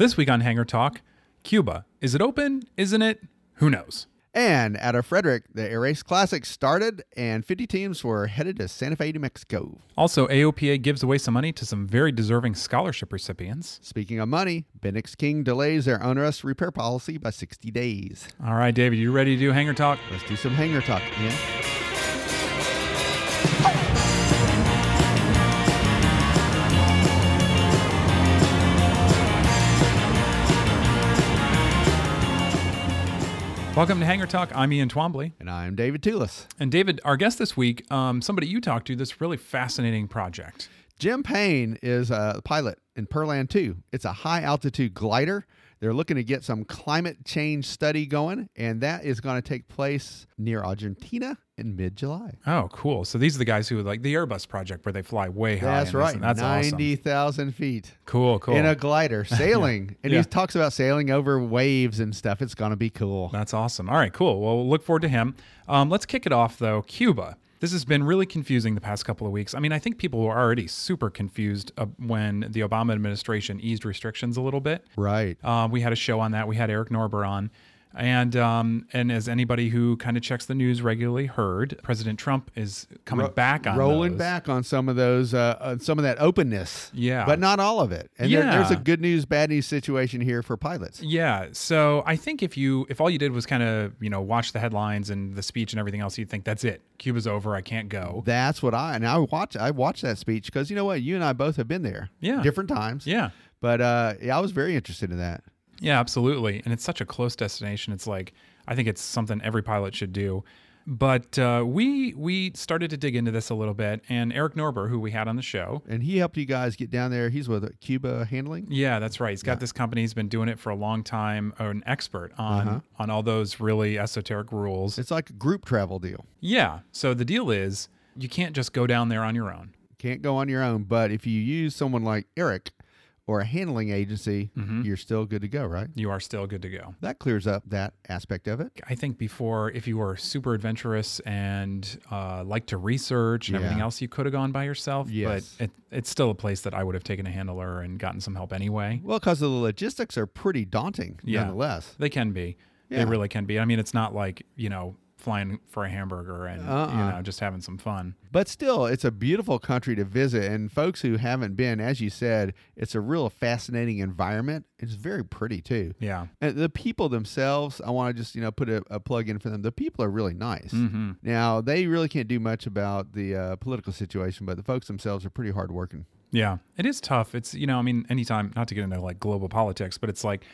This week on Hangar Talk, Cuba. Is it open? Isn't it? Who knows? And out of Frederick, the Air Race Classic started, and 50 teams were headed to Santa Fe, New Mexico. Also, AOPA gives away some money to some very deserving scholarship recipients. Speaking of money, Bendix King delays their onerous repair policy by 60 days. All right, David, you ready to do Hangar Talk? Let's do some hangar talk, Ian. Welcome to Hangar Talk. I'm Ian Twombly. And I'm David Tulis. And David, our guest this week, um, somebody you talked to, this really fascinating project. Jim Payne is a pilot in Perlan 2. It's a high altitude glider. They're looking to get some climate change study going, and that is going to take place near Argentina in mid July. Oh, cool. So these are the guys who like the Airbus project where they fly way high. That's this, right. and That's awesome. 90,000 feet Cool, cool. in a glider sailing. And Yeah. he talks about sailing over waves and stuff. It's going to be cool. That's awesome. All right, cool. Well, we'll look forward to him. Um, let's kick it off, though. Cuba. This has been really confusing the past couple of weeks. I mean, I think people were already super confused uh, when the Obama administration eased restrictions a little bit. Right. Uh, we had a show on that. We had Eric Norber on. And um, and as anybody who kind of checks the news regularly heard, President Trump is coming Ro- back on rolling those. back on some of those, uh, uh, some of that openness. Yeah. but not all of it. And there, there's a good news, bad news situation here for pilots. Yeah. So I think if you if all you did was kind of you know watch the headlines and the speech and everything else, you'd think that's it. Cuba's over. I can't go. That's what I and I watch. I watched that speech because you know what, you and I both have been there. Yeah. different times. Yeah. but uh, yeah, I was very interested in that. Yeah, absolutely. And it's such a close destination. It's like I think it's something every pilot should do. But uh, we we started to dig into this a little bit, and Eric Norber, who we had on the show, And he helped you guys get down there. He's with Cuba Handling. yeah, that's right. He's got this company. He's been doing it for a long time. An expert on Uh-huh. on all those really esoteric rules. It's like a group travel deal. yeah. So the deal is, you can't just go down there on your own. Can't go on your own, but if you use someone like Eric or a handling agency, Mm-hmm. you're still good to go, right? You are still good to go. That clears up that aspect of it. I think before, if you were super adventurous and uh, like to research and everything else, you could have gone by yourself. Yes. But it, it's still a place that I would have taken a handler and gotten some help anyway. Well, because the logistics are pretty daunting, Yeah. nonetheless. They can be. Yeah. They really can be. I mean, it's not like, you know, flying for a hamburger and, you Uh-uh. know, just having some fun. But still, it's a beautiful country to visit. And folks who haven't been, as you said, it's a real fascinating environment. It's very pretty too. Yeah. And the people themselves, I want to just you know put a, a plug in for them. The people are really nice. hmm Now they really can't do much about the uh, political situation, but the folks themselves are pretty hardworking. Yeah. It is tough. It's, you know, I mean, anytime, not to get into like global politics, but it's like,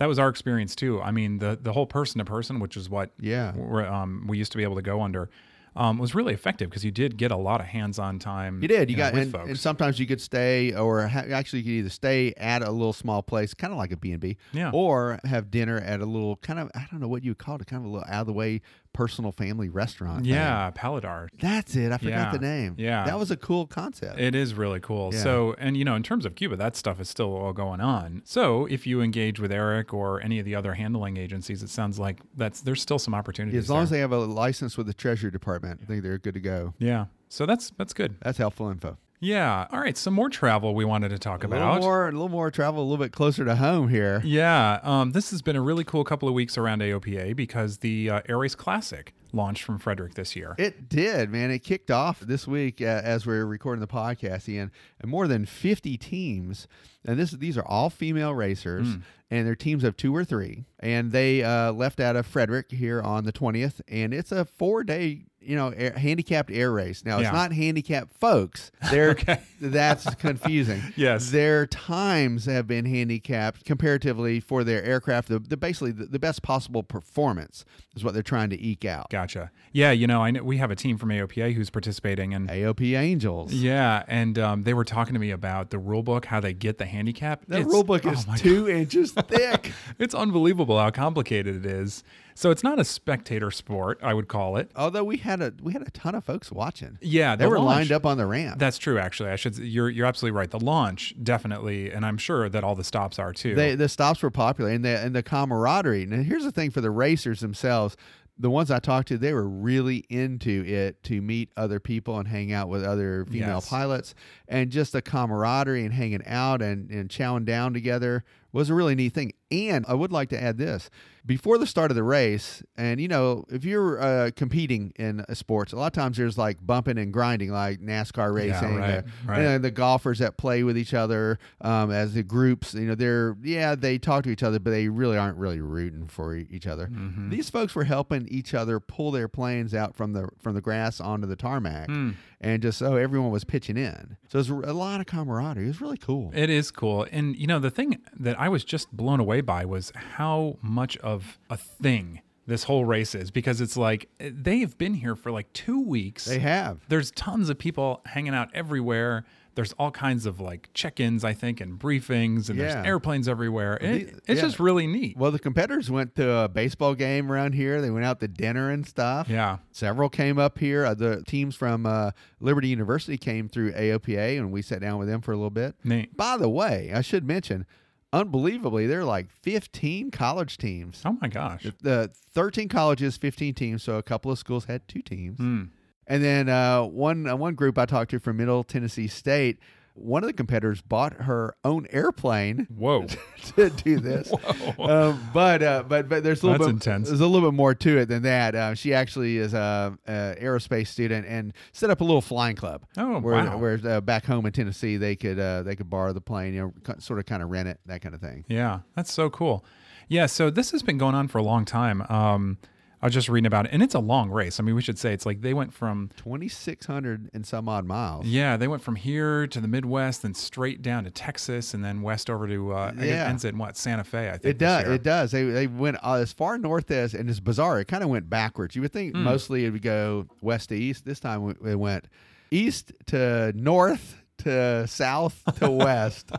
that was our experience too. I mean, the the whole person to person, which is what Yeah. um, we used to be able to go under, um, was really effective because you did get a lot of hands-on time. You did. You, know, got with and, folks. and sometimes you could stay, or ha- actually you could either stay at a little small place, kind of like a B and B, Yeah. or have dinner at a little kind of I don't know what you would call it, kind of a little out of the way personal family restaurant. thing. Yeah, Paladar. That's it. I forgot Yeah. the name. Yeah. That was a cool concept. It is really cool. Yeah. So, and you know, in terms of Cuba, that stuff is still all going on. So, if you engage with Eric or any of the other handling agencies, it sounds like that's there's still some opportunities. as long as they have a license with the Treasury Department, I think they're good to go. yeah. So that's that's good. That's helpful info. Yeah. All right. Some more travel we wanted to talk A little about. more, a little more travel, a little bit closer to home here. Yeah, um, this has been a really cool couple of weeks around AOPA because the uh, Air Race Classic launched from Frederick this year. It did, man. It kicked off this week uh, as we are recording the podcast, Ian, and more than 50 teams. And this these are all female racers, Hmm. And they're teams of two or three. And they uh, left out of Frederick here on the 20th, and it's a four day, you know, air, handicapped air race. Now, Yeah. it's not handicapped folks. They're, Okay. That's confusing. Yes. Their times have been handicapped comparatively for their aircraft. The, the basically the, the best possible performance is what they're trying to eke out. Gotcha. Yeah, you know, I know we have a team from AOPA who's participating, and AOPA Angels. yeah, and um, they were talking to me about the rule book, how they get the handicap. The rule book oh is my two inches thick. It's unbelievable how complicated it is. So it's not a spectator sport, I would call it. Although we had a we had a ton of folks watching. Yeah, They were launch- lined up on the ramp. That's true. Actually, I should. You're you're absolutely right. The launch definitely, and I'm sure that all the stops are too. they, the stops were popular and the and the camaraderie. Now here's the thing for the racers themselves. The ones I talked to, they were really into it to meet other people and hang out with other female Yes. pilots. And just the camaraderie and hanging out and, and chowing down together was a really neat thing. And I would like to add this before the start of the race, and you know, if you're uh, competing in uh, sports, a lot of times there's like bumping and grinding, like NASCAR racing, right, uh, right. and the golfers that play with each other um, as the groups. You know, they're yeah, they talk to each other, but they really aren't really rooting for each other. Mm-hmm. These folks were helping each other pull their planes out from the from the grass onto the tarmac, Hmm. And just so everyone was pitching in. So it was a lot of camaraderie. It was really cool. It is cool. And you know, the thing that I was just blown away by was how much of a thing this whole race is because it's like eh, they've been here for like 2 weeks. They have. There's tons of people hanging out everywhere. There's all kinds of like check-ins, I think, and briefings, and Yeah. there's airplanes everywhere. It, it's yeah. just really neat. Well, the competitors went to a baseball game around here. They went out to dinner and stuff. Yeah. Several came up here. Uh, the teams from uh, Liberty University came through AOPA, and we sat down with them for a little bit. Neat. By the way, I should mention, unbelievably, there are like 15 college teams. Oh my gosh. The 13 colleges, 15 teams. So a couple of schools had two teams. Hmm. And then uh, one uh, one group I talked to from Middle Tennessee State, one of the competitors bought her own airplane Whoa. to do this. Um, but uh, but but there's a little That's bit intense. there's a little bit more to it than that. Uh, she actually is a, a aerospace student and set up a little flying club. Oh, where, wow. Where uh, back home in Tennessee they could uh, they could borrow the plane, you know, sort of kind of rent it, that kind of thing. Yeah, that's so cool. Yeah, so this has been going on for a long time. Um, I was just reading about it, and it's a long race. I mean, we should say it's like they went from Twenty six hundred and some odd miles. yeah, they went from here to the Midwest, then straight down to Texas, and then west over to uh, I guess it Yeah. ends in what Santa Fe. I think It does. year. It does. They they went uh, as far north as, and it's bizarre. It kind of went backwards. You would think Hmm. mostly it would go west to east. This time it- went east to north to south to west.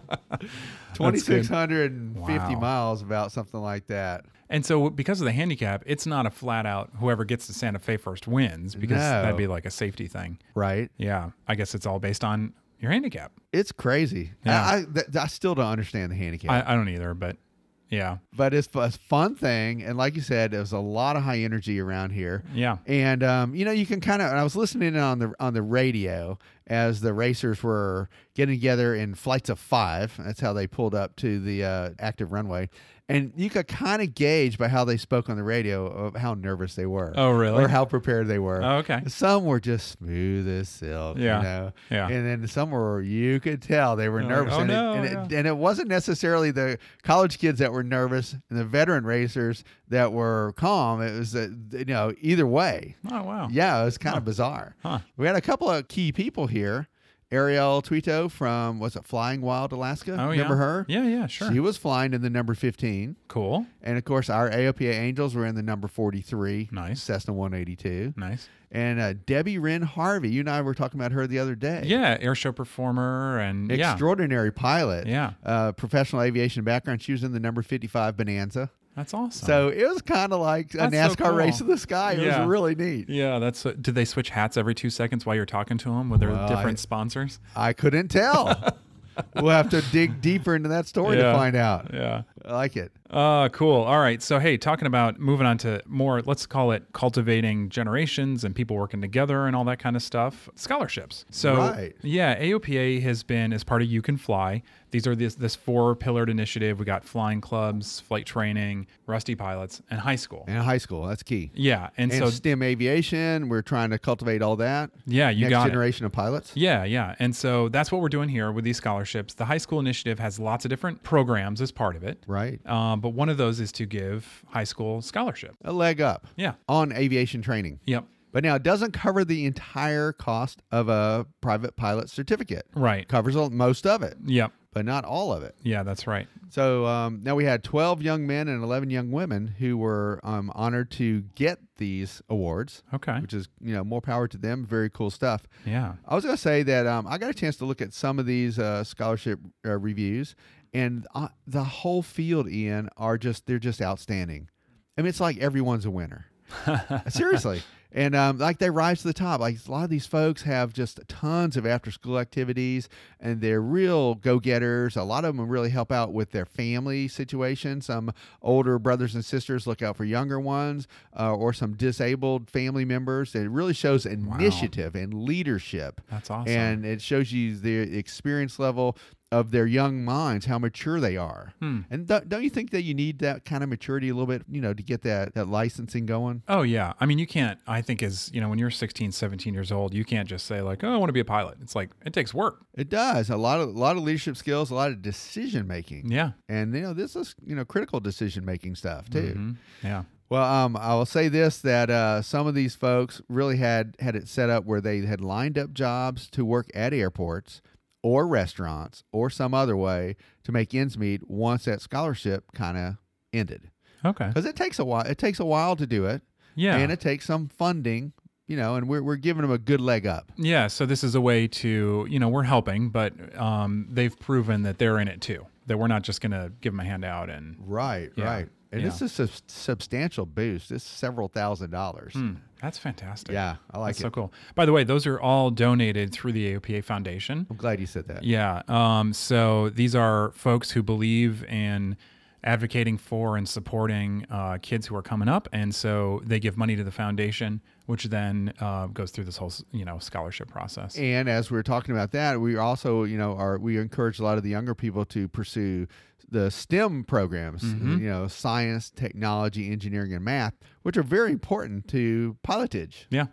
Twenty six hundred and fifty Wow. miles, about something like that. And so because of the handicap, it's not a flat out whoever gets to Santa Fe first wins because No. that'd be like a safety thing. Right? Yeah, I guess it's all based on your handicap. It's crazy. Yeah. I, I, th- I still don't understand the handicap. I, I don't either, but yeah, but it's a fun thing, and like you said, there's a lot of high energy around here. yeah. And um, you know, you can kind of. I was listening on the on the radio as the racers were getting together in flights of five. That's how they pulled up to the uh, active runway, and you could kind of gauge by how they spoke on the radio of how nervous they were. Oh, really? Or how prepared they were. Oh, okay. Some were just smooth as silk. Yeah. You know? Yeah. And then some were you could tell they were nervous. "Oh, and, no, it, and, it, and it wasn't necessarily the college kids that were nervous and the veteran racers that were calm. It was you know either way. Oh wow. Yeah, it was kind of bizarre. Huh. We had a couple of key people here. Ariel Tweto from what's it, Flying Wild Alaska? Oh yeah. Remember yeah. her? Yeah, yeah, sure. She was flying in the number 15. cool. And of course, our AOPA Angels were in the number 43. Nice. Cessna 182. Nice. And uh, Debbie Rihn Harvey, you and I were talking about her the other day. Yeah, air show performer and yeah. Extraordinary pilot. Yeah. Uh, professional aviation background. She was in the number 55 Bonanza. That's awesome. So it was kind of like a That's so NASCAR race cool. in the sky. It Yeah. was really neat. yeah, that's. Uh, did they switch hats every two seconds while you're talking to them with their Well, different I- sponsors? I couldn't tell. we'll have to dig deeper into that story Yeah. to find out. Yeah. I like it. Uh, cool. All right. So, hey, talking about moving on to more, let's call it cultivating generations and people working together and all that kind of stuff. Scholarships. So, Right. yeah, AOPA has been as part of You Can Fly. These are this this four pillared initiative. We got flying clubs, flight training, rusty pilots, and high school. And high school, that's key. Yeah, and, And so STEM aviation, we're trying to cultivate all that. yeah, you Next got it. generation of pilots. Yeah, yeah. And so that's what we're doing here with these scholarships. The high school initiative has lots of different programs as part of it. Right. Um, but one of those is to give high school scholarship. A leg up Yeah. on aviation training. Yep. But now it doesn't cover the entire cost of a private pilot certificate. Right. covers most of it, Yep. But not all of it. Yeah, that's right. So um, now we had 12 young men and 11 young women who were um, honored to get these awards, Okay. which is, you know, more power to them. Very cool stuff. Yeah. I was going to say that um, I got a chance to look at some of these uh, scholarship uh, reviews, and uh, the whole field, Ian, are just, they're just outstanding. I mean, it's like everyone's a winner. Seriously. And um, like they rise to the top. Like a lot of these folks have just tons of after school activities and they're real go getters. A lot of them really help out with their family situation. Some older brothers and sisters look out for younger ones uh, or some disabled family members. It really shows initiative and leadership. That's awesome. And it shows you the experience level of their young minds, how mature they are. Hmm. And don't, don't you think that you need that kind of maturity a little bit, you know, to get that, that licensing going? Oh yeah. I mean, you can't I think as, you know, when you're 16, 17 years old, you can't just say like, "Oh, I want to be a pilot." It's like it takes work. It does a lot of a lot of leadership skills, a lot of decision making, Yeah. and you know this is you know critical decision making stuff too. Mhm. Yeah. Well, um, I will say this that uh, some of these folks really had had it set up where they had lined up jobs to work at airports or restaurants or some other way to make ends meet once that scholarship kind of ended Okay. because it takes a while. It takes a while to do it, Yeah. and it takes some funding, you know, and we're we're giving them a good leg up. yeah, so this is a way to, you know, we're helping, but um, they've proven that they're in it too. That we're not just going to give them a handout and Right, Yeah, right. And yeah. this is a sub- substantial boost. It's several thousand dollars. Hmm, that's fantastic. Yeah, I like That's it. so cool. By the way, those are all donated through the AOPA Foundation. I'm glad you said that. Yeah. Um, so these are folks who believe in advocating for and supporting uh, kids who are coming up, and so they give money to the foundation, which then uh, goes through this whole you know scholarship process. And as we are talking about that, we also, you know, are we encourage a lot of the younger people to pursue the STEM programs, Mm-hmm. you know, science, technology, engineering, and math, which are very important to pilotage. yeah.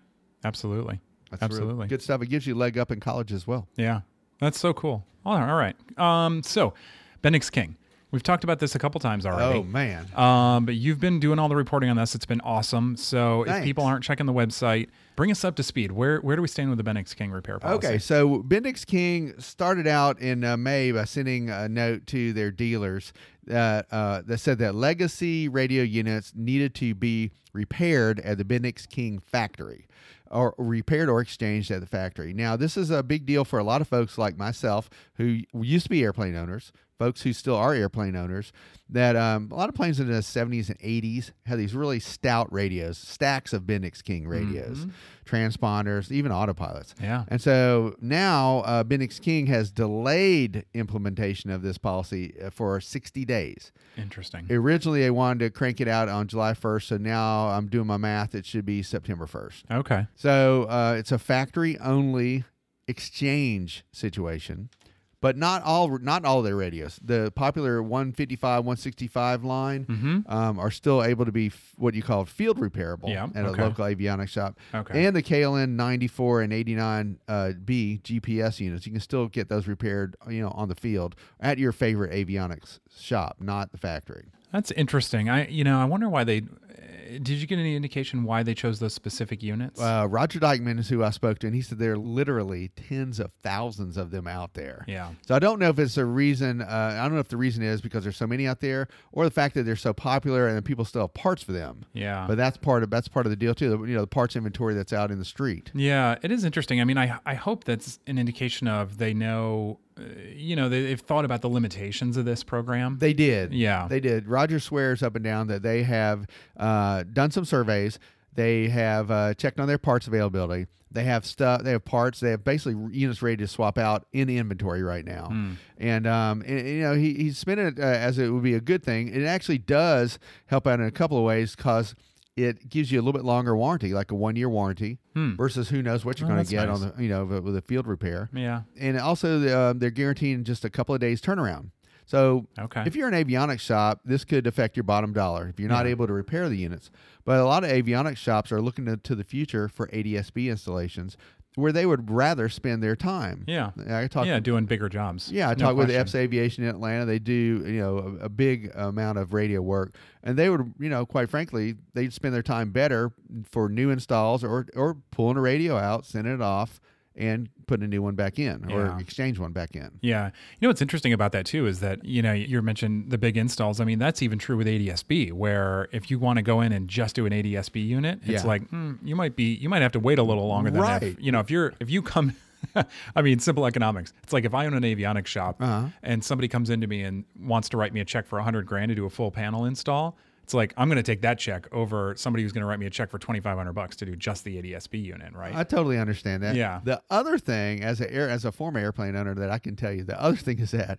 Absolutely. That's really Absolutely. good stuff. It gives you a leg up in college as well. Yeah, that's so cool. All right, all right. Um, so, Bendix King, we've talked about this a couple times already. Oh man, Um, but you've been doing all the reporting on this. It's been awesome. So, if people aren't checking the website, bring us up to speed. Where where do we stand with the Bendix King repair policy? Okay, so Bendix King started out in uh, May by sending a note to their dealers that uh, that said that legacy radio units needed to be repaired at the Bendix King factory, or repaired or exchanged at the factory. Now, this is a big deal for a lot of folks like myself who used to be airplane owners. Folks who still are airplane owners, that um, a lot of planes in the 70s and 80s had these really stout radios, stacks of Bendix King radios, transponders, even autopilots. Yeah. And so now uh, Bendix King has delayed implementation of this policy uh, for 60 days. Interesting. Originally, they wanted to crank it out on July 1st. So now I'm doing my math. It should be September 1st. Okay. So uh, it's a factory only exchange situation. But not all, not all their radios. The popular 155, 165 line Mm-hmm. um, are still able to be f- what you call field repairable Yeah, at okay. a local avionics shop. Okay. And the KLN 94 and 89 uh, B GPS units, you can still get those repaired, you know, on the field at your favorite avionics shop, not the factory. That's interesting. I you know I wonder why they. Uh, Did you get any indication why they chose those specific units? Uh, Roger Dykeman is who I spoke to, and he said there are literally tens of thousands of them out there. yeah. So I don't know if it's a reason. Uh, I don't know if the reason is because there's so many out there, or the fact that they're so popular and people still have parts for them. Yeah. But that's part of that's part of the deal too. You know, the parts inventory that's out in the street. Yeah, it is interesting. I mean, I I hope that's an indication of they know uh, you know, they, they've thought about the limitations of this program. They did. Yeah. They did. Roger swears up and down that they have uh, done some surveys. They have uh, checked on their parts availability. They have stuff. They have parts. They have basically units ready to swap out in inventory right now. And, um, and, you know, he, he's spent it uh, as it would be a good thing. It actually does help out in a couple of ways because it gives you a little bit longer warranty, like a one year warranty, versus who knows what you're Oh, going to get nice. on the you know with a field repair yeah. and also uh, they're guaranteeing just a couple of days turnaround. So Okay. if you're an avionics shop, this could affect your bottom dollar if you're not Yeah. able to repair the units. But a lot of avionics shops are looking to, to the future for ADSB installations where they would rather spend their time. Yeah. I talked yeah, doing bigger jobs. yeah, I No talked with. Epps Aviation in Atlanta. They do, you know, a, a big amount of radio work, and they would, you know, quite frankly, they'd spend their time better for new installs or or pulling a radio out, sending it off, and put a new one back in or Yeah. exchange one back in. Yeah. You know what's interesting about that too is that, you know, you mentioned the big installs. I mean, that's even true with ADSB, where if you want to go in and just do an ADSB unit, it's Yeah. like, mm, you might be, you might have to wait a little longer than Right. if, you know, if you're, if you come, I mean, simple economics. It's like if I own an avionics shop Uh-huh. and somebody comes into me and wants to write me a check for a hundred grand to do a full panel install. It's like I'm going to take that check over somebody who's going to write me a check for 2,500 bucks to do just the ADSB unit, right? I totally understand that. Yeah. The other thing, as a air, as a former airplane owner, that I can tell you, the other thing is that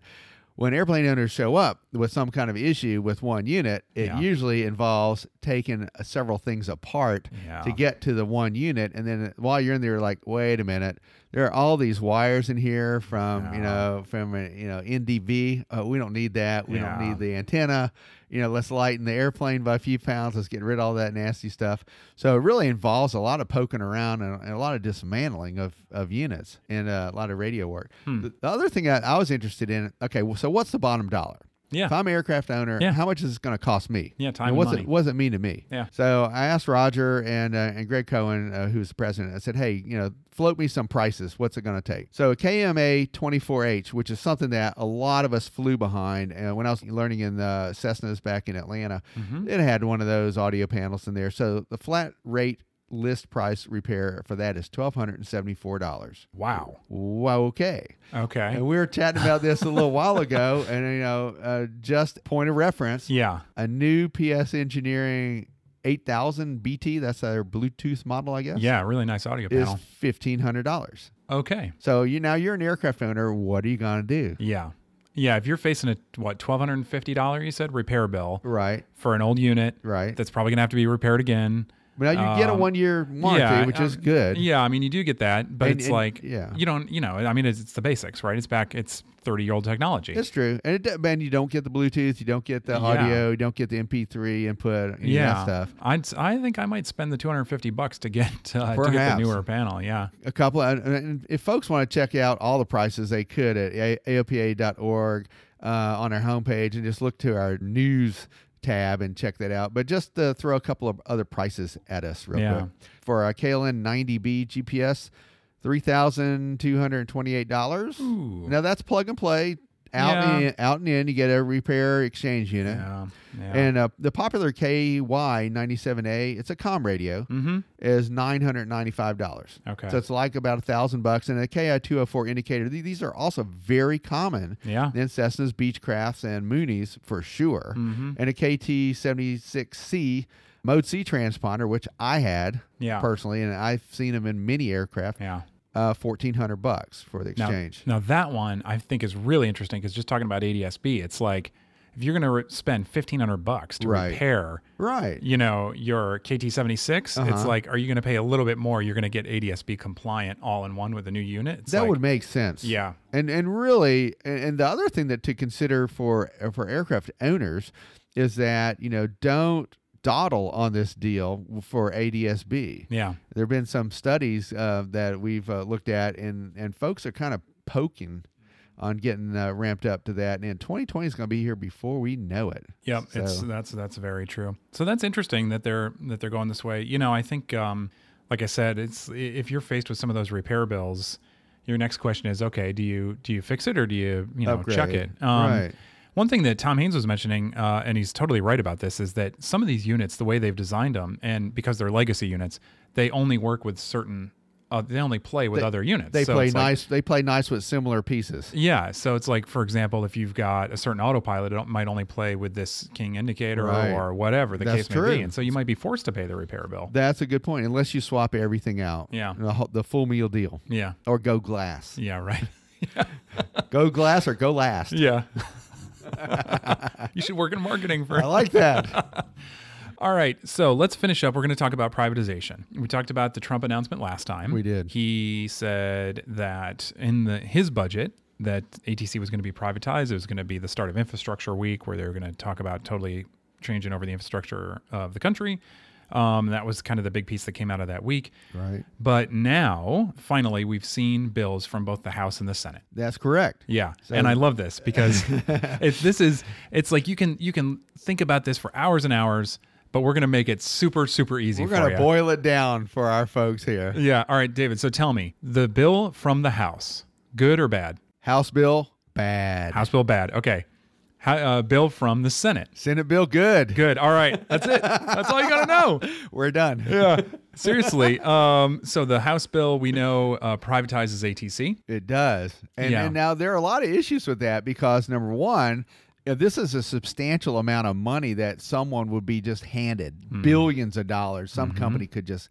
when airplane owners show up with some kind of issue with one unit, it Yeah. usually involves taking several things apart Yeah. to get to the one unit, and then while you're in there, you're like, wait a minute. There are all these wires in here from you know from you know NDB. Uh, we don't need that. We Yeah. don't need the antenna. You know, let's lighten the airplane by a few pounds. Let's get rid of all that nasty stuff. So it really involves a lot of poking around and, and a lot of dismantling of, of units and uh, a lot of radio work. Hmm. The, the other thing I, I was interested in. Okay, well, so what's the bottom dollar? Yeah. If I'm an aircraft owner, Yeah. how much is it going to cost me? Yeah, time And what's money. it what does it mean to me? Yeah. So I asked Roger and uh, and Greg Cohen, uh, who's the president. I said, hey, you know, float me some prices. What's it going to take? So a KMA 24H, which is something that a lot of us flew behind. And when I was learning in the Cessnas back in Atlanta, Mhm. it had one of those audio panels in there. So the flat rate list price repair for that is twelve hundred and seventy four dollars. Wow. Wow, okay. Okay. And we were chatting about this a little while ago, and you know, uh, just point of reference, Yeah. a new PS Engineering 8000 BT, that's their Bluetooth model, I guess. Yeah. Really nice audio panel. fifteen hundred dollars. Okay. So you now you're an aircraft owner. What are you gonna do? Yeah. Yeah. If you're facing a what twelve hundred and fifty dollar you said repair bill Right, for an old unit right. that's probably gonna have to be repaired again. But now you get a um, one year warranty, yeah, which is um, good. Yeah, I mean you do get that, but And- it's and- like yeah. you don't you know I mean it's, it's the basics right? It's back it's thirty year old technology. It's true, and it, man, you don't get the Bluetooth, you don't get the Yeah. audio, you don't get the MP3 input, any of yeah, that stuff. I'd I think I might spend the two hundred fifty bucks to get uh, to get the newer panel. Yeah. a couple of, and- if folks want to check out all the prices they could at aopa.org uh, on our homepage and just look to our news tab and check that out. But just to throw a couple of other prices at us real Yeah. quick. For a kln 90b gps $3228 now that's plug and play out Yeah. and in, out and in you get a repair exchange unit Yeah. yeah. and uh, the popular ky97a it's a com radio mm-hmm. is $995 Okay. so it's like about a thousand bucks. And a KI two hundred four indicator. th- These are also very common yeah. in Cessnas, Beechcrafts, and Mooneys for sure. Mm-hmm. And a KT seventy six C Mode C transponder, which I had Yeah. personally, and I've seen them in many aircraft. Yeah. Uh, fourteen hundred bucks for the exchange. now that one I think is really interesting because just talking about ADSB, it's like if you're going to re- spend fifteen hundred bucks to Right. repair, Right. you know, your KT76, it's Uh-huh. like, are you going to pay a little bit more? You're going to get ADSB compliant all in one with a new unit. It's that like- would make sense. yeah, And and really, and, and the other thing that to consider for for aircraft owners is that you know don't dawdle on this deal for ADSB. yeah, There have been some studies uh, that we've uh, looked at, and and folks are kind of poking on getting uh, ramped up to that. And 2020 is going to be here before we know it. yep. It's that's that's very true. So that's interesting that they're that they're going this way. You know, I think, um, like I said, it's if you're faced with some of those repair bills, your next question is, okay, do you do you fix it or do you you know check Upgrade. it? Um, right. One thing that Tom Haynes was mentioning, uh, and he's totally right about this, is that some of these units, the way they've designed them, and because they're legacy units, they only work with certain uh, they only play with They- other units. They So play it's like- nice. they play nice with similar pieces. yeah, so it's like, for example, if you've got a certain autopilot, it might only play with this king indicator Right. or whatever the That's case may true. be, and so you might be forced to pay the repair bill. That's a good point. Unless you swap everything out. Yeah. The, the full meal deal, Yeah, or go glass. yeah, right. go glass or go last. Yeah. you should work in marketing for I like that. All right, so let's finish up. We're going to talk about privatization. We talked about the Trump announcement last time. We did. He said that in the his budget that ATC was going to be privatized. It was going to be the start of infrastructure week where they were going to talk about totally changing over the infrastructure of the country. Um, that was kind of the big piece that came out of that week. right. But now, finally, we've seen bills from both the House and the Senate. That's correct. Yeah, and I love this because it's this is it's like you can you can think about this for hours and hours, but we're gonna make it super super easy We're for gonna boil it down for our folks here. yeah. All right, David. So tell me, the bill from the House, good or bad? House bill, bad. House bill, bad. Okay. Uh, bill from the Senate, Senate bill, good. good. All right, that's it. That's all you gotta know. We're done. Yeah. Seriously. Um. So the House bill we know uh, privatizes ATC. It does. And, Yeah. and now there are a lot of issues with that because number one, this is a substantial amount of money that someone would be just handed Hmm. billions of dollars. Some Mm-hmm. company could just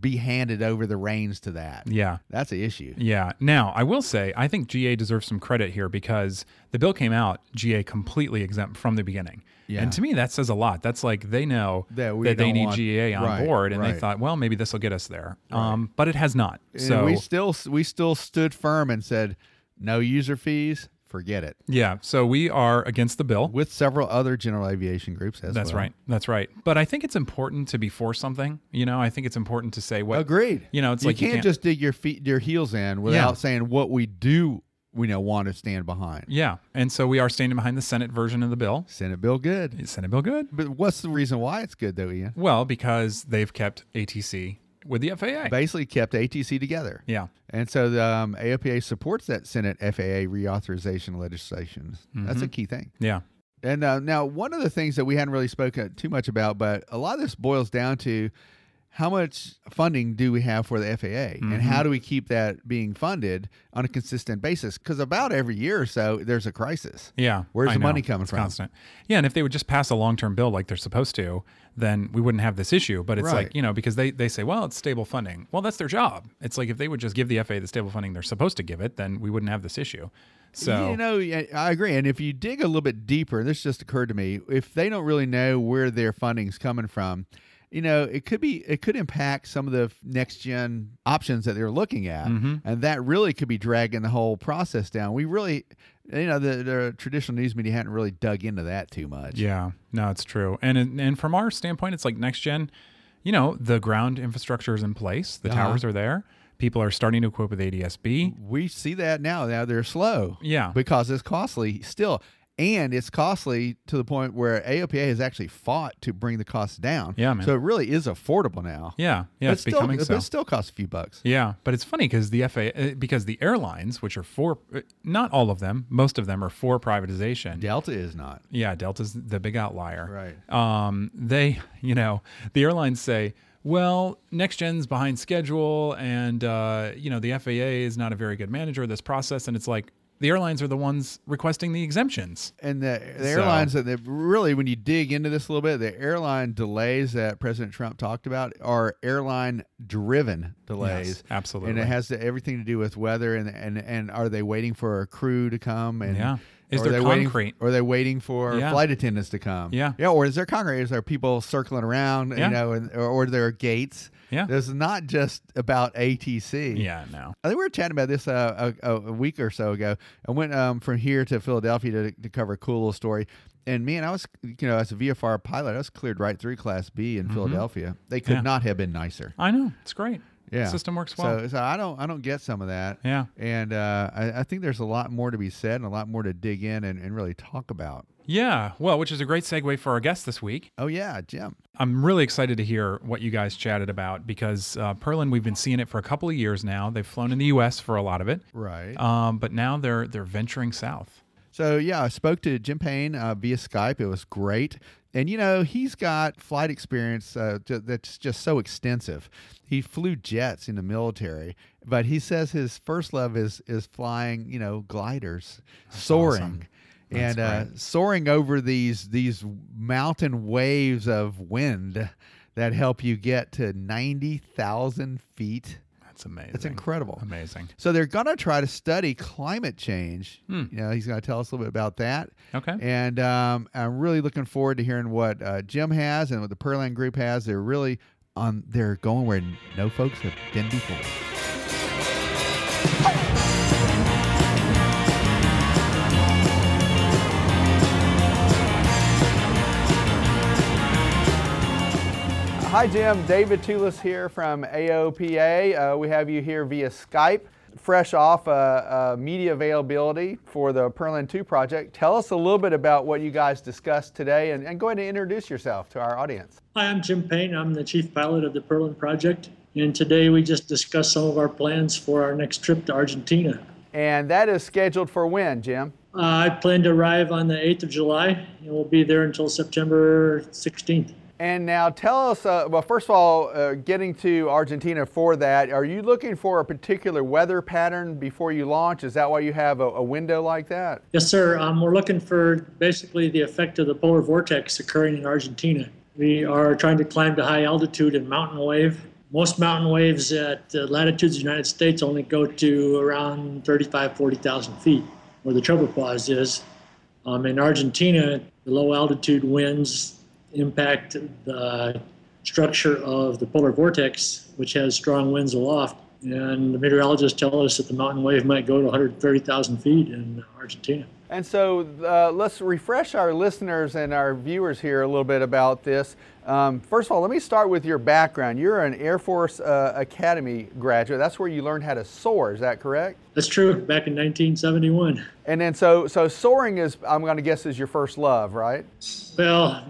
be handed over the reins to that. Yeah. That's an issue. Yeah. Now, I will say, I think GA deserves some credit here because the bill came out GA completely exempt from the beginning. Yeah. And to me, that says a lot. That's like they know That we they need want- GA on right, board, and they thought, well, maybe this will get us there. Um, but it has not. And So we still we still stood firm and said no user fees, forget it. yeah, so we are against the bill. With several other general aviation groups as That's well. right. That's right. But I think it's important to be for something. You know, I think it's important to say what. Agreed. You know, it's you like you can't can't- just dig your feet your heels in without Yeah. saying what we do we know want to stand behind. Yeah, and so we are standing behind the Senate version of the bill. Senate bill good. Senate bill good. But what's the reason why it's good though, Ian? Well, because they've kept ATC with the FAA. Basically kept ATC together. yeah. And so the um, AOPA supports that Senate FAA reauthorization legislation. That's Mm-hmm. a key thing. Yeah. And uh, now, one of the things that we hadn't really spoken too much about, but a lot of this boils down to how much funding do we have for the FAA, and how mm-hmm. do we keep that being funded on a consistent basis? Because about every year or so, there's a crisis. Yeah. Where's I the know. money coming It's from? Constant. Yeah, and if they would just pass a long term bill like they're supposed to, then we wouldn't have this issue. But it's Right. like, you know, because they, they say, well, it's stable funding. Well, that's their job. It's like if they would just give the FAA the stable funding they're supposed to give it, then we wouldn't have this issue. So you know, I agree. And if you dig a little bit deeper, this just occurred to me: if they don't really know where their funding's coming from, you know, it could be it could impact some of the next gen options that they're looking at, Mm-hmm. and that really could be dragging the whole process down. We really, you know, the, the traditional news media hadn't really dug into that too much. Yeah, no, it's true. And and from our standpoint, it's like next gen. You know, the ground infrastructure is in place. The Uh-huh. towers are there. People are starting to equip with ADSB. We see that now. Now they're slow. Yeah. because it's costly still. And it's costly to the point where AOPA has actually fought to bring the costs down. Yeah, man. So it really is affordable now. Yeah, yeah, but it's still, becoming so. it still costs a few bucks. Yeah, but it's funny because the FAA, uh, because the airlines, which are for, uh, not all of them, most of them are for privatization. Delta is not. Yeah, Delta's the big outlier. Right. Um, they, you know, the airlines say, well, next gen's behind schedule, and uh, you know the FAA is not a very good manager of this process, and it's like the airlines are the ones requesting the exemptions. And the, the So- airlines that really, when you dig into this a little bit, the airline delays that President Trump talked about are airline driven delays. Yes, absolutely. And it has to, everything to do with weather and, and, and are they waiting for a crew to come? And Yeah. Is or are there they waiting- concrete? or are they waiting for Yeah. flight attendants to come? Yeah. Yeah. Or is there concrete? Is there people circling around, Yeah. you know, and, or, or there are gates? Yeah. There's not just about ATC. Yeah, no. I think we were chatting about this uh, a, a, week or so ago. I went um, from here to Philadelphia to, to cover a cool little story. And man, I was, you know, as a VFR pilot, I was cleared right through Class B in Philadelphia. They could Mm-hmm. Yeah. not have been nicer. I know it's great. Yeah, The system works well. So, so I don't, I don't get some of that. yeah. And uh, I, I think there's a lot more to be said and a lot more to dig in and, and really talk about. Yeah. Well, which is a great segue for our guest this week. Oh yeah, Jim. I'm really excited to hear what you guys chatted about because uh, Perlan, we've been seeing it for a couple of years now. They've flown in the U.S. for a lot of it, Right. um, but now they're they're venturing south. So yeah, I spoke to Jim Payne uh, via Skype. It was great. And you know, he's got flight experience uh, that's just so extensive. He flew jets in the military, but he says his first love is is flying, you know, gliders, soaring. Awesome. And uh, soaring over these these mountain waves of wind that help you get to 90,000 feet that's amazing. That's incredible. Amazing. So they're going to try to study climate change. Hmm. You know, he's going to tell us a little bit about that. Okay. And um, I'm really looking forward to hearing what uh, Jim has and what the Perlan Group has. They're really on. They're going where no folks have been before. Hi, Jim. David Tulis here from AOPA. Uh, we have you here via Skype, fresh off uh, uh, media availability for the Perlan 2 project. Tell us a little bit about what you guys discussed today and, and go ahead and introduce yourself to our audience. Hi, I'm Jim Payne. I'm the chief pilot of the Perlan project. And today we just discussed some of our plans for our next trip to Argentina. And that is scheduled for when, Jim? Uh, I plan to arrive on the 8th of July, and we'll be there until September 16th. And now tell us, uh, well, first of all, uh, getting to Argentina for that, are you looking for a particular weather pattern before you launch? Is that why you have a, a window like that? Yes, sir. Um, we're looking for basically the effect of the polar vortex occurring in Argentina. We are trying to climb to high altitude and mountain wave. Most mountain waves at uh, latitudes of the United States only go to around 35, 40,000 feet, where the tropopause is. Um, in Argentina, the low altitude winds impact the structure of the polar vortex, which has strong winds aloft. And the meteorologists tell us that the mountain wave might go to 130,000 feet in Argentina. And so uh, let's refresh our listeners and our viewers here a little bit about this. Um, first of all, let me start with your background. You're an Air Force uh, Academy graduate. That's where you learned how to soar. Is that correct? That's true. Back in 1971. And then so so soaring is I'm going to guess is your first love, right? Well,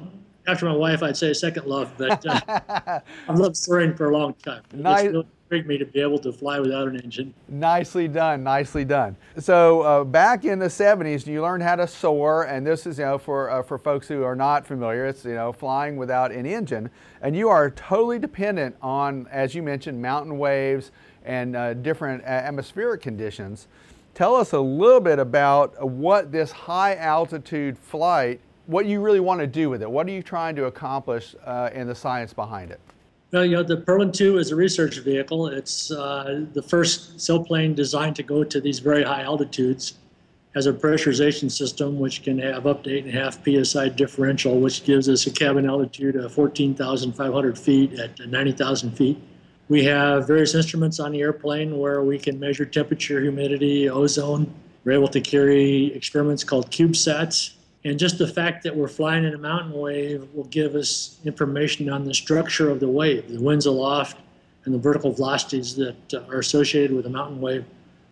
after my wife, I'd say second love, but uh, I've loved soaring for a long time. Nice. It's really me to be able to fly without an engine. Nicely done, nicely done. So uh, back in the 70s, you learned how to soar, and this is, you know, for, uh, for folks who are not familiar, it's, you know, flying without an engine, and you are totally dependent on, as you mentioned, mountain waves and uh, different atmospheric conditions. Tell us a little bit about what this high altitude flight what you really want to do with it. What are you trying to accomplish uh, in the science behind it? Well, you know, the Perlan 2 is a research vehicle. It's uh, the first sailplane designed to go to these very high altitudes. Has a pressurization system which can have up to 8.5 psi differential, which gives us a cabin altitude of 14,500 feet at 90,000 feet. We have various instruments on the airplane where we can measure temperature, humidity, ozone. We're able to carry experiments called CubeSats, and just the fact that we're flying in a mountain wave will give us information on the structure of the wave, the winds aloft, and the vertical velocities that are associated with the mountain wave,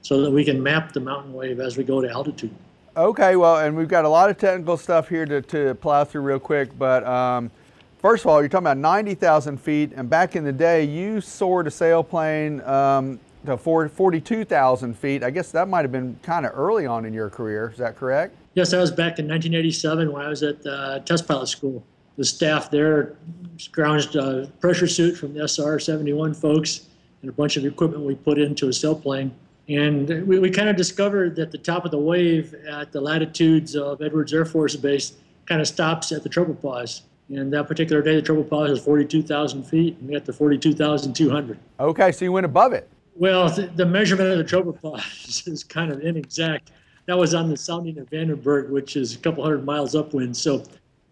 so that we can map the mountain wave as we go to altitude. Okay, well, and we've got a lot of technical stuff here to, to plow through real quick, but um, first of all, you're talking about 90,000 feet, and back in the day, you soared a sailplane um, to 42,000 feet. I guess that might have been kind of early on in your career. Is that correct? Yes, that was back in 1987 when I was at uh, test pilot school. The staff there scrounged a pressure suit from the SR 71 folks and a bunch of equipment we put into a sailplane. And we, we kind of discovered that the top of the wave at the latitudes of Edwards Air Force Base kind of stops at the tropopause. And that particular day, the tropopause was 42,000 feet, and we got to 42,200. Okay, so you went above it. Well, the, the measurement of the tropopause is kind of inexact that was on the sounding of Vandenberg, which is a couple hundred miles upwind. So,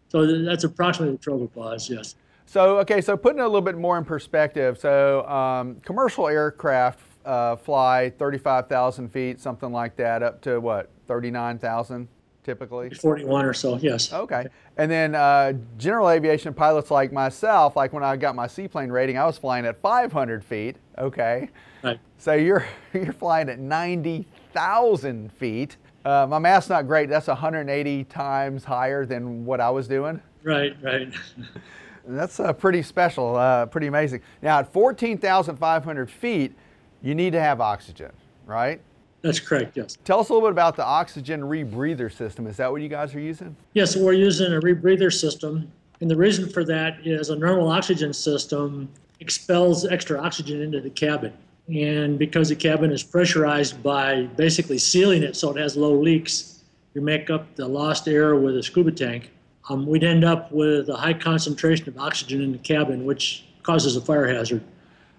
so that's approximately the tropopause, yes. So, okay, so putting a little bit more in perspective, so um, commercial aircraft uh, fly 35,000 feet, something like that, up to what, 39,000 typically? 41 or so, yes. Okay. And then uh, general aviation pilots like myself, like when I got my seaplane rating, I was flying at 500 feet. Okay. Right. So you're, you're flying at 90,000. Thousand feet. Uh, my math's not great. That's 180 times higher than what I was doing. Right, right. That's uh, pretty special, uh, pretty amazing. Now, at 14,500 feet, you need to have oxygen, right? That's correct, yes. Tell us a little bit about the oxygen rebreather system. Is that what you guys are using? Yes, we're using a rebreather system. And the reason for that is a normal oxygen system expels extra oxygen into the cabin. And because the cabin is pressurized by basically sealing it so it has low leaks, you make up the lost air with a scuba tank. Um, we'd end up with a high concentration of oxygen in the cabin, which causes a fire hazard.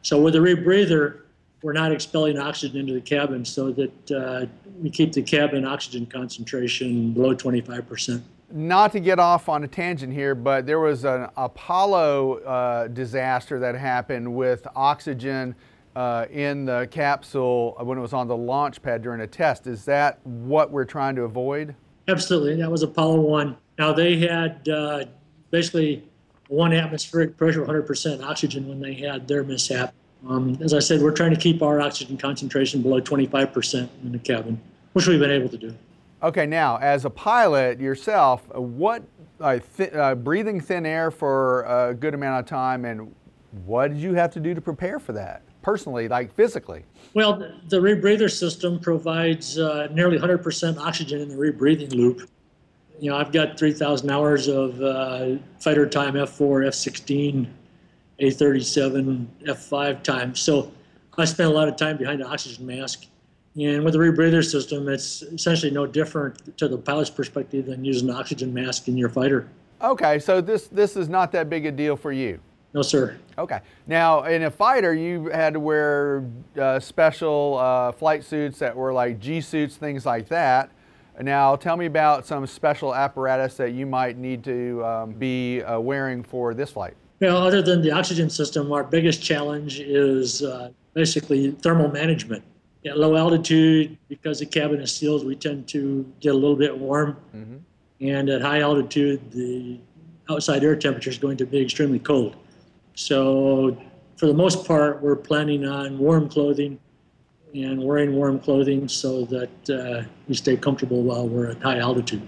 So with a rebreather, we're not expelling oxygen into the cabin so that uh, we keep the cabin oxygen concentration below 25%. Not to get off on a tangent here, but there was an Apollo uh, disaster that happened with oxygen uh, in the capsule when it was on the launch pad during a test. Is that what we're trying to avoid? Absolutely. That was Apollo 1. Now, they had uh, basically one atmospheric pressure, 100% oxygen when they had their mishap. Um, as I said, we're trying to keep our oxygen concentration below 25% in the cabin, which we've been able to do. Okay, now as a pilot yourself, what uh, th- uh, breathing thin air for a good amount of time, and what did you have to do to prepare for that personally, like physically? Well, the rebreather system provides uh, nearly 100% oxygen in the rebreathing loop. You know, I've got 3,000 hours of uh, fighter time F4, F16, A37, F5 time. So I spent a lot of time behind the oxygen mask. And with the rebreather system, it's essentially no different to the pilot's perspective than using an oxygen mask in your fighter. Okay, so this this is not that big a deal for you. No, sir. Okay. Now, in a fighter, you had to wear uh, special uh, flight suits that were like G suits, things like that. Now, tell me about some special apparatus that you might need to um, be uh, wearing for this flight. Well, other than the oxygen system, our biggest challenge is uh, basically thermal management. At low altitude, because the cabin is sealed, we tend to get a little bit warm. Mm-hmm. And at high altitude, the outside air temperature is going to be extremely cold. So, for the most part, we're planning on warm clothing and wearing warm clothing so that uh, we stay comfortable while we're at high altitude.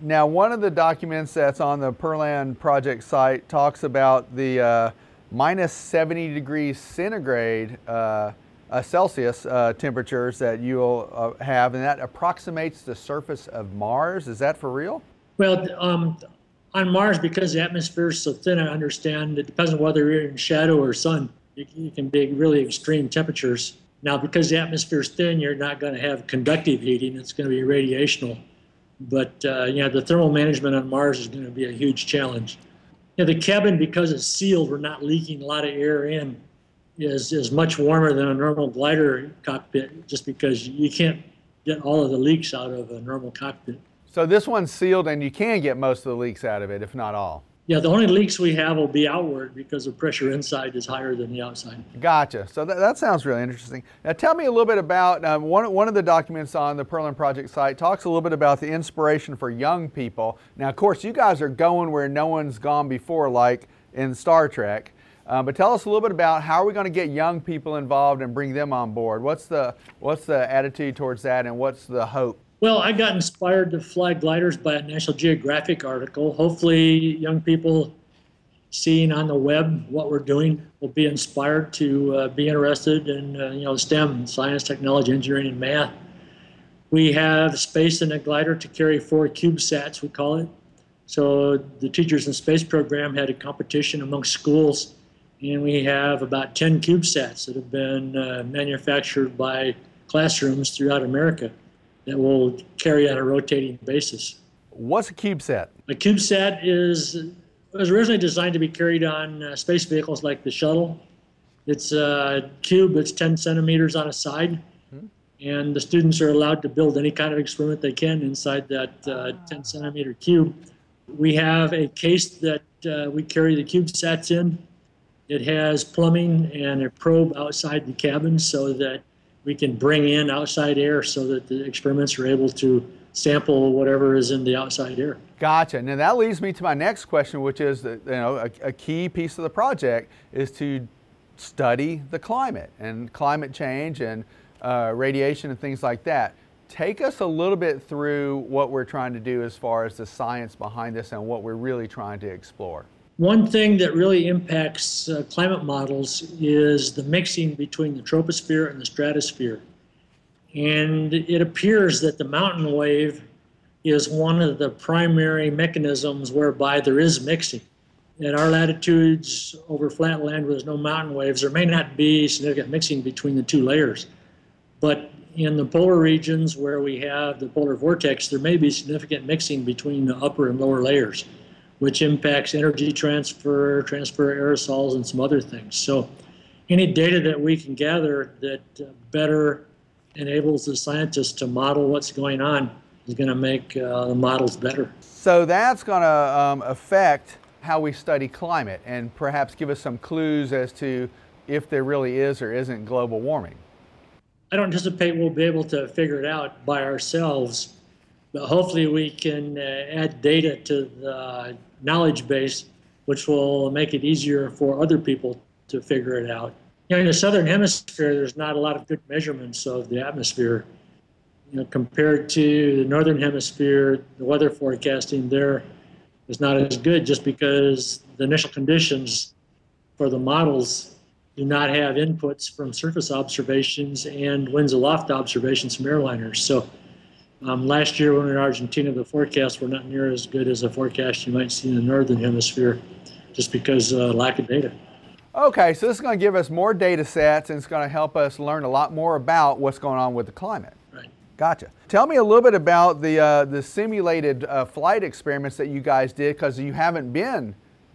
Now, one of the documents that's on the Perlan project site talks about the uh, minus 70 degrees centigrade uh, uh, Celsius uh, temperatures that you'll uh, have, and that approximates the surface of Mars. Is that for real? Well, um, on Mars, because the atmosphere is so thin, I understand it depends on whether you're in shadow or sun. You, you can be really extreme temperatures. Now, because the atmosphere is thin, you're not going to have conductive heating. It's going to be radiational. But uh, the thermal management on Mars is going to be a huge challenge. The cabin, because it's sealed, we're not leaking a lot of air in, is is much warmer than a normal glider cockpit, just because you can't get all of the leaks out of a normal cockpit. So this one's sealed, and you can get most of the leaks out of it, if not all. Yeah, the only leaks we have will be outward because the pressure inside is higher than the outside. Gotcha. So that, that sounds really interesting. Now, tell me a little bit about um, one, one of the documents on the Perlan Project site talks a little bit about the inspiration for young people. Now, of course, you guys are going where no one's gone before, like in Star Trek. Uh, but tell us a little bit about how are we going to get young people involved and bring them on board? What's the what's the attitude towards that, and what's the hope? Well, I got inspired to fly gliders by a National Geographic article. Hopefully, young people seeing on the web what we're doing will be inspired to uh, be interested in uh, you know STEM, science, technology, engineering, and math. We have space in a glider to carry four CubeSats, we call it. So the Teachers in Space program had a competition among schools, and we have about 10 CubeSats that have been uh, manufactured by classrooms throughout America that we'll carry on a rotating basis. What's a CubeSat? A CubeSat is was originally designed to be carried on uh, space vehicles like the shuttle. It's a cube that's 10 centimeters on a side, hmm. and the students are allowed to build any kind of experiment they can inside that uh, 10 centimeter cube. We have a case that uh, we carry the CubeSats in. It has plumbing and a probe outside the cabin so that we can bring in outside air so that the experiments are able to sample whatever is in the outside air. Gotcha. Now that leads me to my next question, which is that you know a, a key piece of the project is to study the climate and climate change and uh, radiation and things like that. Take us a little bit through what we're trying to do as far as the science behind this and what we're really trying to explore. One thing that really impacts uh, climate models is the mixing between the troposphere and the stratosphere. And it appears that the mountain wave is one of the primary mechanisms whereby there is mixing. at our latitudes over flat land where there's no mountain waves, there may not be significant mixing between the two layers. But in the polar regions where we have the polar vortex, there may be significant mixing between the upper and lower layers, which impacts energy transfer, transfer aerosols, and some other things. So, any data that we can gather that uh, better enables the scientists to model what's going on is going to make uh, the models better. So, that's going to um, affect how we study climate and perhaps give us some clues as to if there really is or isn't global warming. I don't anticipate we'll be able to figure it out by ourselves, but hopefully we can uh, add data to the knowledge base, which will make it easier for other people to figure it out. You know, in the southern hemisphere, there's not a lot of good measurements of the atmosphere. You know, compared to the northern hemisphere, the weather forecasting there is not as good just because the initial conditions for the models do not have inputs from surface observations and winds aloft observations from airliners. So um, last year when we were in Argentina, the forecasts were not near as good as a forecast you might see in the northern hemisphere just because uh, lack of data. Okay, so this is going to give us more data sets and it's going to help us learn a lot more about what's going on with the climate. Right. Gotcha. Tell me a little bit about the, uh, the simulated uh, flight experiments that you guys did because you haven't been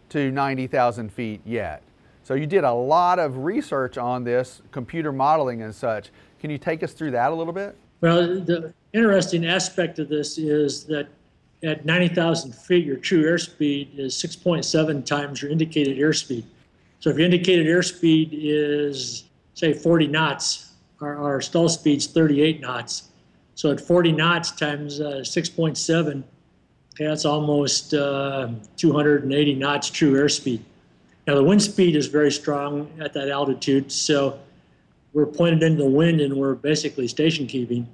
to 90,000 feet yet. So you did a lot of research on this, computer modeling and such. Can you take us through that a little bit? Well, the interesting aspect of this is that at 90,000 feet, your true airspeed is 6.7 times your indicated airspeed. So if your indicated airspeed is, say, 40 knots, our, our stall speed's 38 knots. So at 40 knots times uh, 6.7, that's almost uh, 280 knots true airspeed. Now the wind speed is very strong at that altitude, so we're pointed into the wind and we're basically station keeping.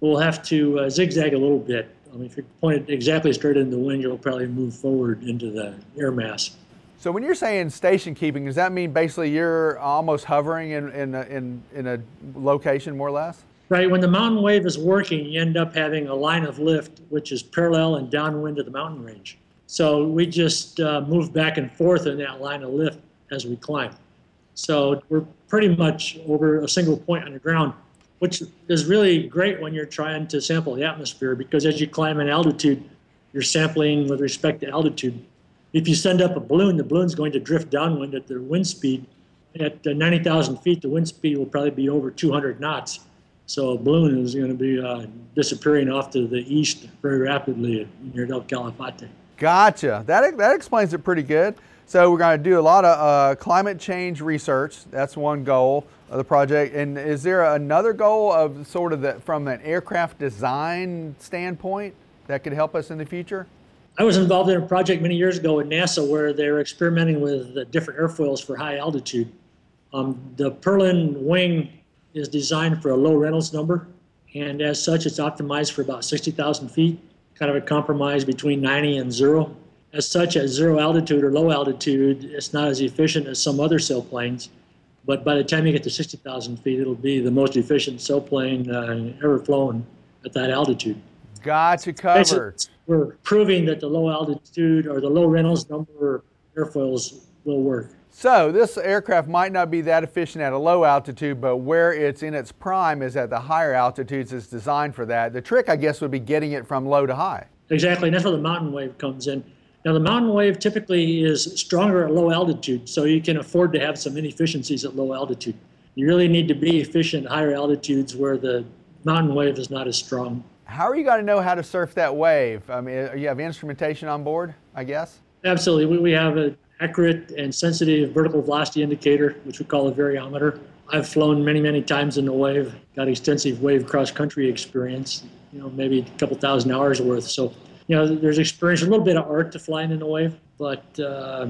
We'll have to uh, zigzag a little bit. I mean, if you point it exactly straight into the wind, you'll probably move forward into the air mass. So when you're saying station keeping, does that mean basically you're almost hovering in, in, a, in, in a location more or less? Right. When the mountain wave is working, you end up having a line of lift which is parallel and downwind of the mountain range. So we just uh, move back and forth in that line of lift as we climb. So we're pretty much over a single point on the ground, which is really great when you're trying to sample the atmosphere because as you climb in altitude, you're sampling with respect to altitude. If you send up a balloon, the balloon's going to drift downwind at the wind speed. At uh, 90,000 feet, the wind speed will probably be over 200 knots. So a balloon is going to be uh, disappearing off to the east very rapidly near El Calafate. Gotcha. That, that explains it pretty good. So we're going to do a lot of uh, climate change research. That's one goal the project. And is there another goal of sort of that from an aircraft design standpoint that could help us in the future? I was involved in a project many years ago at NASA where they were experimenting with different airfoils for high altitude. Um, the Perlan wing is designed for a low Reynolds number, and as such, it's optimized for about 60,000 feet kind of a compromise between 90 and zero. As such, at zero altitude or low altitude, it's not as efficient as some other sailplanes. But by the time you get to 60,000 feet, it'll be the most efficient sailplane uh, ever flown at that altitude. Got you covered. we're proving that the low altitude or the low Reynolds number airfoils will work. So this aircraft might not be that efficient at a low altitude, but where it's in its prime is at the higher altitudes. It's designed for that. The trick, I guess, would be getting it from low to high. Exactly, and that's where the mountain wave comes in. Now, the mountain wave typically is stronger at low altitude, so you can afford to have some inefficiencies at low altitude. You really need to be efficient at higher altitudes where the mountain wave is not as strong. How are you going to know how to surf that wave? I mean, uh, you have instrumentation on board, I guess? Absolutely. We have an accurate and sensitive vertical velocity indicator, which we call a variometer. I've flown many, many times in the wave, got extensive wave cross country experience, you know, maybe a couple thousand hours worth. So, you know, there's experience, a little bit of art to flying in the wave, but uh,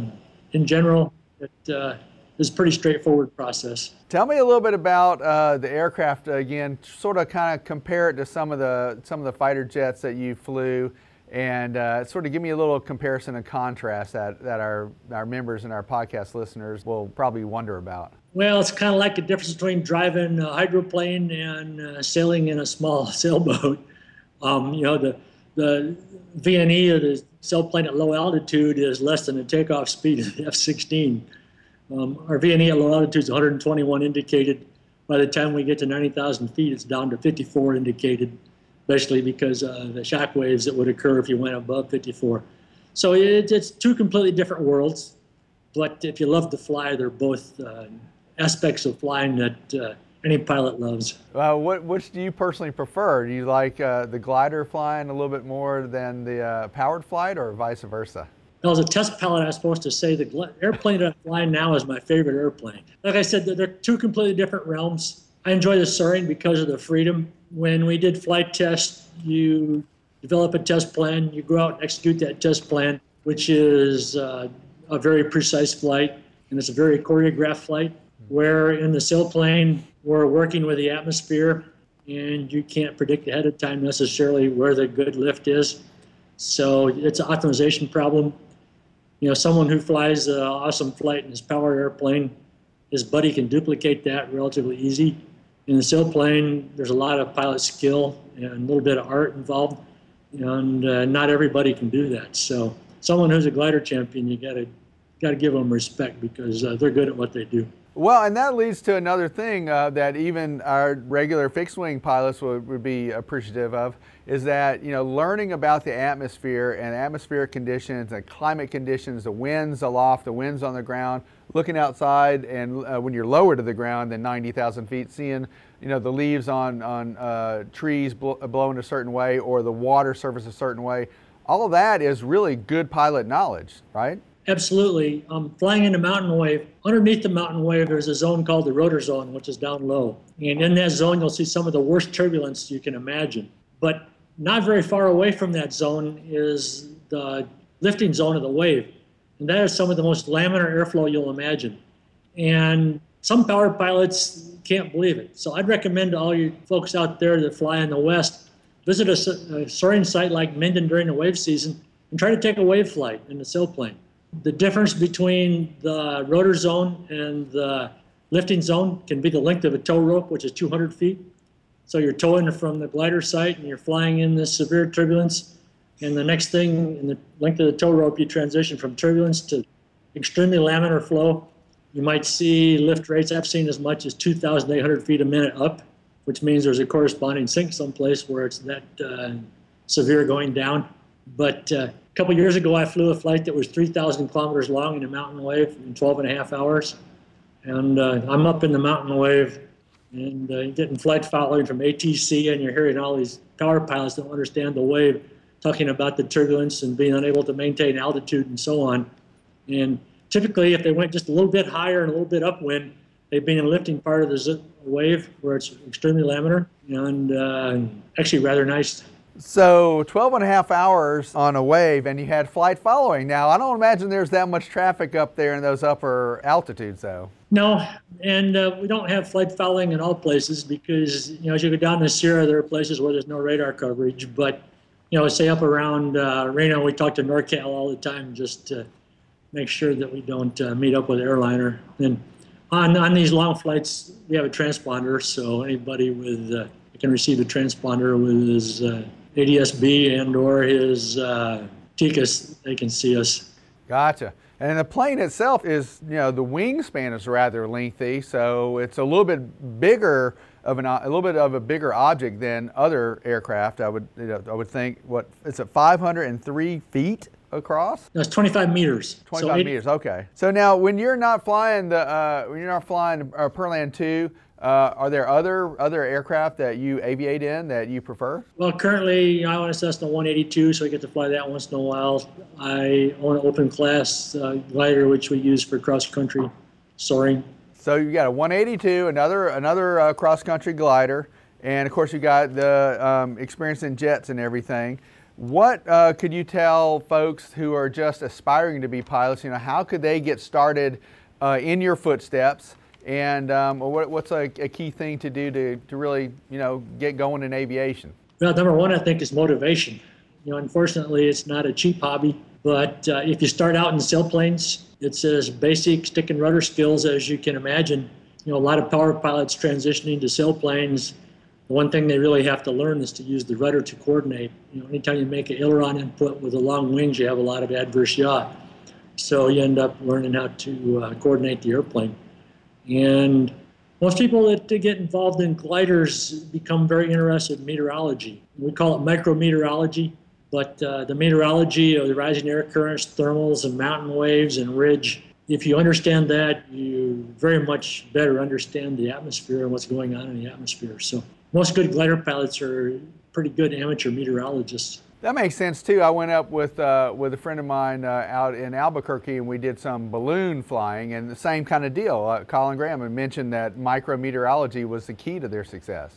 in general, it uh, is a pretty straightforward process. Tell me a little bit about uh, the aircraft again. Sort of, kind of compare it to some of the some of the fighter jets that you flew and uh, sort of give me a little comparison and contrast that, that our, our members and our podcast listeners will probably wonder about. Well, it's kind of like the difference between driving a hydroplane and uh, sailing in a small sailboat. Um, you know, the, the VNE of the sailplane at low altitude is less than the takeoff speed of the F-16. Um, our VNE at low altitude is 121 indicated. By the time we get to 90,000 feet, it's down to 54 indicated, especially because uh, the shock waves that would occur if you went above 54. So it, it's two completely different worlds. But if you love to fly, they're both uh, aspects of flying that uh, any pilot loves. Uh, what, which do you personally prefer? Do you like uh, the glider flying a little bit more than the uh, powered flight, or vice versa? Well, as a test pilot, I was supposed to say the airplane that I'm flying now is my favorite airplane. Like I said, they're two completely different realms. I enjoy the soaring because of the freedom. When we did flight tests, you develop a test plan, you go out and execute that test plan, which is uh, a very precise flight, and it's a very choreographed flight. Where in the sailplane, we're working with the atmosphere, and you can't predict ahead of time necessarily where the good lift is. So it's an optimization problem you know, someone who flies an awesome flight in his power airplane, his buddy can duplicate that relatively easy. In the sailplane, there's a lot of pilot skill and a little bit of art involved, and uh, not everybody can do that. So, someone who's a glider champion, you gotta gotta give them respect because uh, they're good at what they do. Well, and that leads to another thing uh, that even our regular fixed wing pilots would, would, be appreciative of is that, you know, learning about the atmosphere and atmospheric conditions and climate conditions, the winds aloft, the winds on the ground, looking outside and uh, when you're lower to the ground than 90,000 feet, seeing, you know, the leaves on, on uh, trees bl- blowing a certain way or the water surface a certain way. All of that is really good pilot knowledge, right? Absolutely. Um, flying in a mountain wave, underneath the mountain wave, there's a zone called the rotor zone, which is down low. And in that zone, you'll see some of the worst turbulence you can imagine. But not very far away from that zone is the lifting zone of the wave. And that is some of the most laminar airflow you'll imagine. And some power pilots can't believe it. So I'd recommend to all you folks out there that fly in the West, visit a, a soaring site like Minden during the wave season and try to take a wave flight in the sailplane the difference between the rotor zone and the lifting zone can be the length of a tow rope, which is 200 feet. So you're towing from the glider site and you're flying in this severe turbulence. And the next thing in the length of the tow rope, you transition from turbulence to extremely laminar flow. You might see lift rates. I've seen as much as 2,800 feet a minute up, which means there's a corresponding sink someplace where it's that uh, severe going down. But uh, couple years ago, I flew a flight that was 3,000 kilometers long in a mountain wave in 12 and a half hours. And uh, I'm up in the mountain wave and uh, getting flight following from ATC, and you're hearing all these power pilots don't understand the wave, talking about the turbulence and being unable to maintain altitude and so on. And typically, if they went just a little bit higher and a little bit upwind, they've been in the lifting part of the wave where it's extremely laminar and uh, actually rather nice so 12 and a half hours on a wave and you had flight following. Now, I don't imagine there's that much traffic up there in those upper altitudes though. No, and uh, we don't have flight following in all places because, you know, as you go down the Sierra, there are places where there's no radar coverage. But, you know, say up around uh, Reno, we talk to NorCal all the time just to make sure that we don't uh, meet up with airliner. And on, on these long flights, we have a transponder, so anybody with uh, can receive a transponder with his uh, ADS-B and or his uh, they can see us. Gotcha. And the plane itself is, you know, the wingspan is rather lengthy, so it's a little bit bigger of an, a little bit of a bigger object than other aircraft. I would, you know, I would think, what, it's at 503 feet across? That's 25 meters. 25 so meters, okay. So now, when you're not flying the, uh, when you're not flying uh, Perlan 2, uh, are there other other aircraft that you aviate in that you prefer? Well, currently I own a Cessna 182, so I get to fly that once in a while. I own an open class uh, glider, which we use for cross country soaring. So you got a 182, another another uh, cross country glider, and of course you got the um, experience in jets and everything. What uh, could you tell folks who are just aspiring to be pilots? You know, how could they get started uh, in your footsteps? And um, what, what's a, a, key thing to do to, to really, you know, get going in aviation? Well, number one, I think is motivation. You know, unfortunately, it's not a cheap hobby, but uh, if you start out in sailplanes, it's as basic stick and rudder skills as you can imagine. You know, a lot of power pilots transitioning to sailplanes The one thing they really have to learn is to use the rudder to coordinate. You know, anytime you make an aileron input with the long wings, you have a lot of adverse yaw. So you end up learning how to uh, coordinate the airplane. And most people that get involved in gliders become very interested in meteorology. We call it micrometeorology, but uh, the meteorology of the rising air currents, thermals, and mountain waves and ridge, if you understand that, you very much better understand the atmosphere and what's going on in the atmosphere. So most good glider pilots are pretty good amateur meteorologists. That makes sense too. I went up with uh, with a friend of mine uh, out in Albuquerque, and we did some balloon flying, and the same kind of deal. Uh, Colin Graham had mentioned that micrometeorology was the key to their success.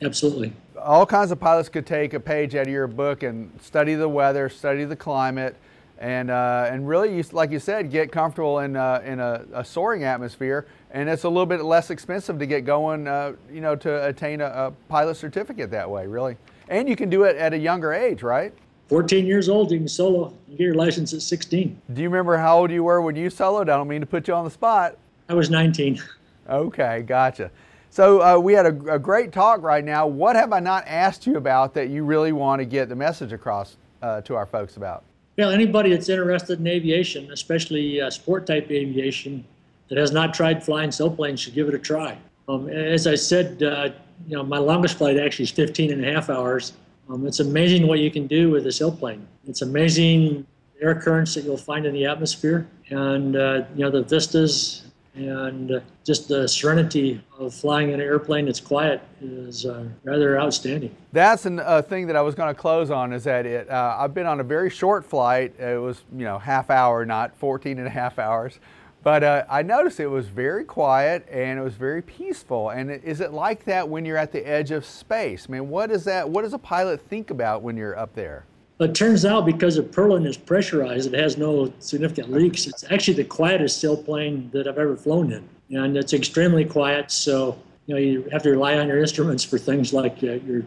Absolutely. All kinds of pilots could take a page out of your book and study the weather, study the climate, and uh, and really, you, like you said, get comfortable in uh, in a, a, soaring atmosphere. And it's a little bit less expensive to get going, uh, you know, to attain a, a pilot certificate that way. Really. And you can do it at a younger age, right? 14 years old, you can solo. You get your license at 16. Do you remember how old you were when you soloed? I don't mean to put you on the spot. I was 19. Okay, gotcha. So uh, we had a, a, great talk right now. What have I not asked you about that you really want to get the message across uh, to our folks about? Well, anybody that's interested in aviation, especially uh, sport type aviation, that has not tried flying sailplanes should give it a try. Um, as I said, uh, you know, my longest flight actually is 15 and a half hours. Um, it's amazing what you can do with a sailplane. It's amazing air currents that you'll find in the atmosphere, and uh, you know the vistas and uh, just the serenity of flying in an airplane that's quiet is uh, rather outstanding. That's a uh, thing that I was going to close on is that it, uh, I've been on a very short flight. It was, you know, half hour, not 14 and a half hours. But uh, I noticed it was very quiet and it was very peaceful. And is it like that when you're at the edge of space? I mean, what is that? What does a pilot think about when you're up there? It turns out because the Perlan is pressurized, it has no significant leaks. It's actually the quietest sailplane that I've ever flown in, and it's extremely quiet. So you know you have to rely on your instruments for things like uh, your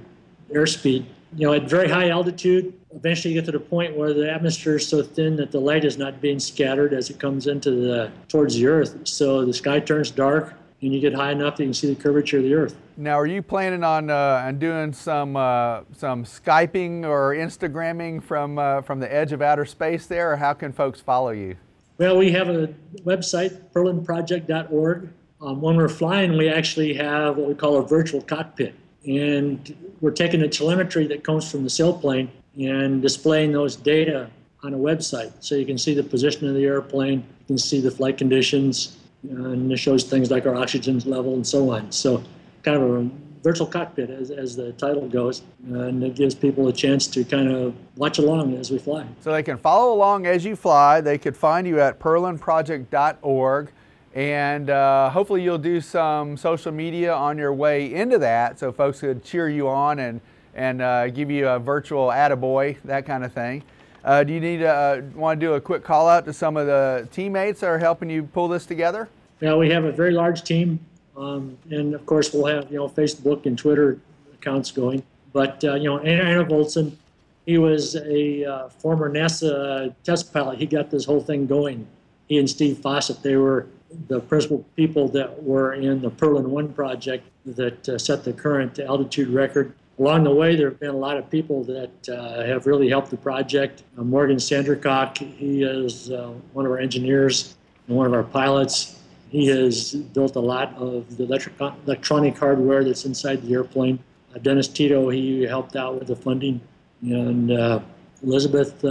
airspeed. You know, at very high altitude, eventually you get to the point where the atmosphere is so thin that the light is not being scattered as it comes into the towards the earth. So the sky turns dark, and you get high enough that you can see the curvature of the earth. Now, are you planning on uh, on doing some uh, some skyping or Instagramming from uh, from the edge of outer space there, or how can folks follow you? Well, we have a website, perlanproject.org. Um, when we're flying, we actually have what we call a virtual cockpit, and we're taking the telemetry that comes from the sailplane and displaying those data on a website. So you can see the position of the airplane, you can see the flight conditions, and it shows things like our oxygen level and so on. So kind of a virtual cockpit, as, as the title goes, and it gives people a chance to kind of watch along as we fly. So they can follow along as you fly. They could find you at perlanproject.org. And uh, hopefully, you'll do some social media on your way into that so folks could cheer you on and and uh, give you a virtual attaboy, that kind of thing. Uh, do you need uh, want to do a quick call out to some of the teammates that are helping you pull this together? Yeah, we have a very large team, um, and of course we'll have you know Facebook and Twitter accounts going. But uh, you know, Anna Olsen, he was a uh, former NASA test pilot. He got this whole thing going. He and Steve Fossett, they were the principal people that were in the Perlan One project that uh, set the current altitude record along the way, there have been a lot of people that uh, have really helped the project. Uh, Morgan Sandercock, he is uh, one of our engineers and one of our pilots. He has built a lot of the electric, electronic hardware that's inside the airplane. Uh, Dennis Tito, he helped out with the funding. And uh, Elizabeth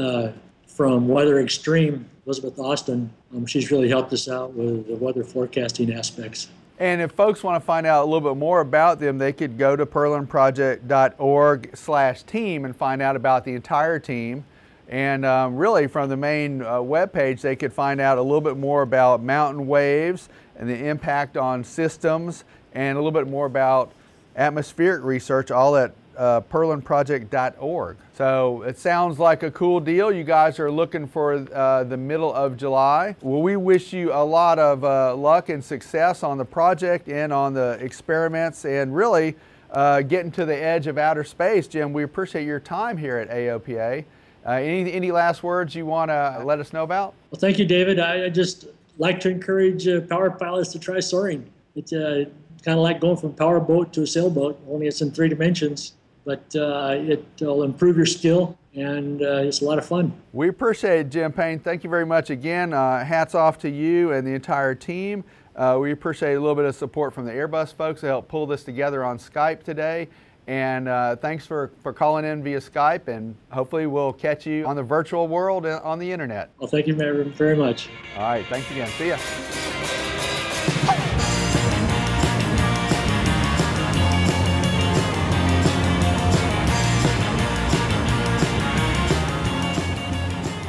from Weather Extreme, Elizabeth Austin, um, she's really helped us out with the weather forecasting aspects. And if folks want to find out a little bit more about them, they could go to perlanproject.org slash team and find out about the entire team. And um, really, from the main uh, webpage, they could find out a little bit more about mountain waves and the impact on systems, and a little bit more about atmospheric research, all at uh, perlanproject.org. So it sounds like a cool deal. You guys are looking for uh, the middle of July. Well, we wish you a lot of uh, luck and success on the project and on the experiments and really uh, getting to the edge of outer space. Jim, we appreciate your time here at AOPA. Uh, any, any last words you want to let us know about? Well, thank you, David. I, I just like to encourage uh, power pilots to try soaring. It's kind of like going from power boat to a sailboat, only it's in three dimensions. But uh, it'll improve your skill, and uh, it's a lot of fun. We appreciate it, Jim Payne. Thank you very much again. Uh, hats off to you and the entire team. Uh, we appreciate a little bit of support from the Airbus folks to help pull this together on Skype today. And uh, thanks for, for calling in via Skype, and hopefully we'll catch you on the virtual world uh, on the internet. Well, thank you very much. All right, thanks again. See ya.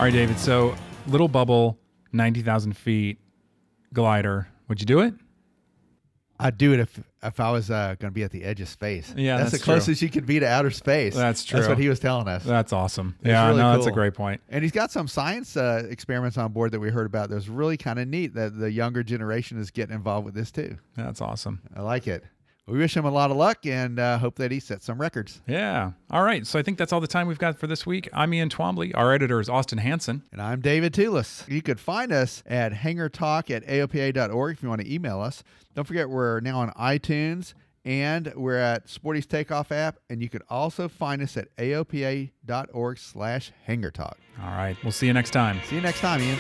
All right, David. So, little bubble, 90,000 feet glider. Would you do it? I'd do it if if I was uh, going to be at the edge of space. Yeah, that's, that's the closest true. you could be to outer space. That's true. That's what he was telling us. That's awesome. It's yeah, really no, cool. that's a great point. And he's got some science uh, experiments on board that we heard about. That's really kind of neat that the younger generation is getting involved with this too. That's awesome. I like it. We wish him a lot of luck and uh, hope that he sets some records. Yeah. All right. So I think that's all the time we've got for this week. I'm Ian Twombly. Our editor is Austin Hanson. And I'm David Tulis. You could find us at hangartalk at aopa.org if you want to email us. Don't forget, we're now on iTunes and we're at Sporty's Takeoff app. And you could also find us at aopa.org slash hangartalk. All right. We'll see you next time. See you next time, Ian.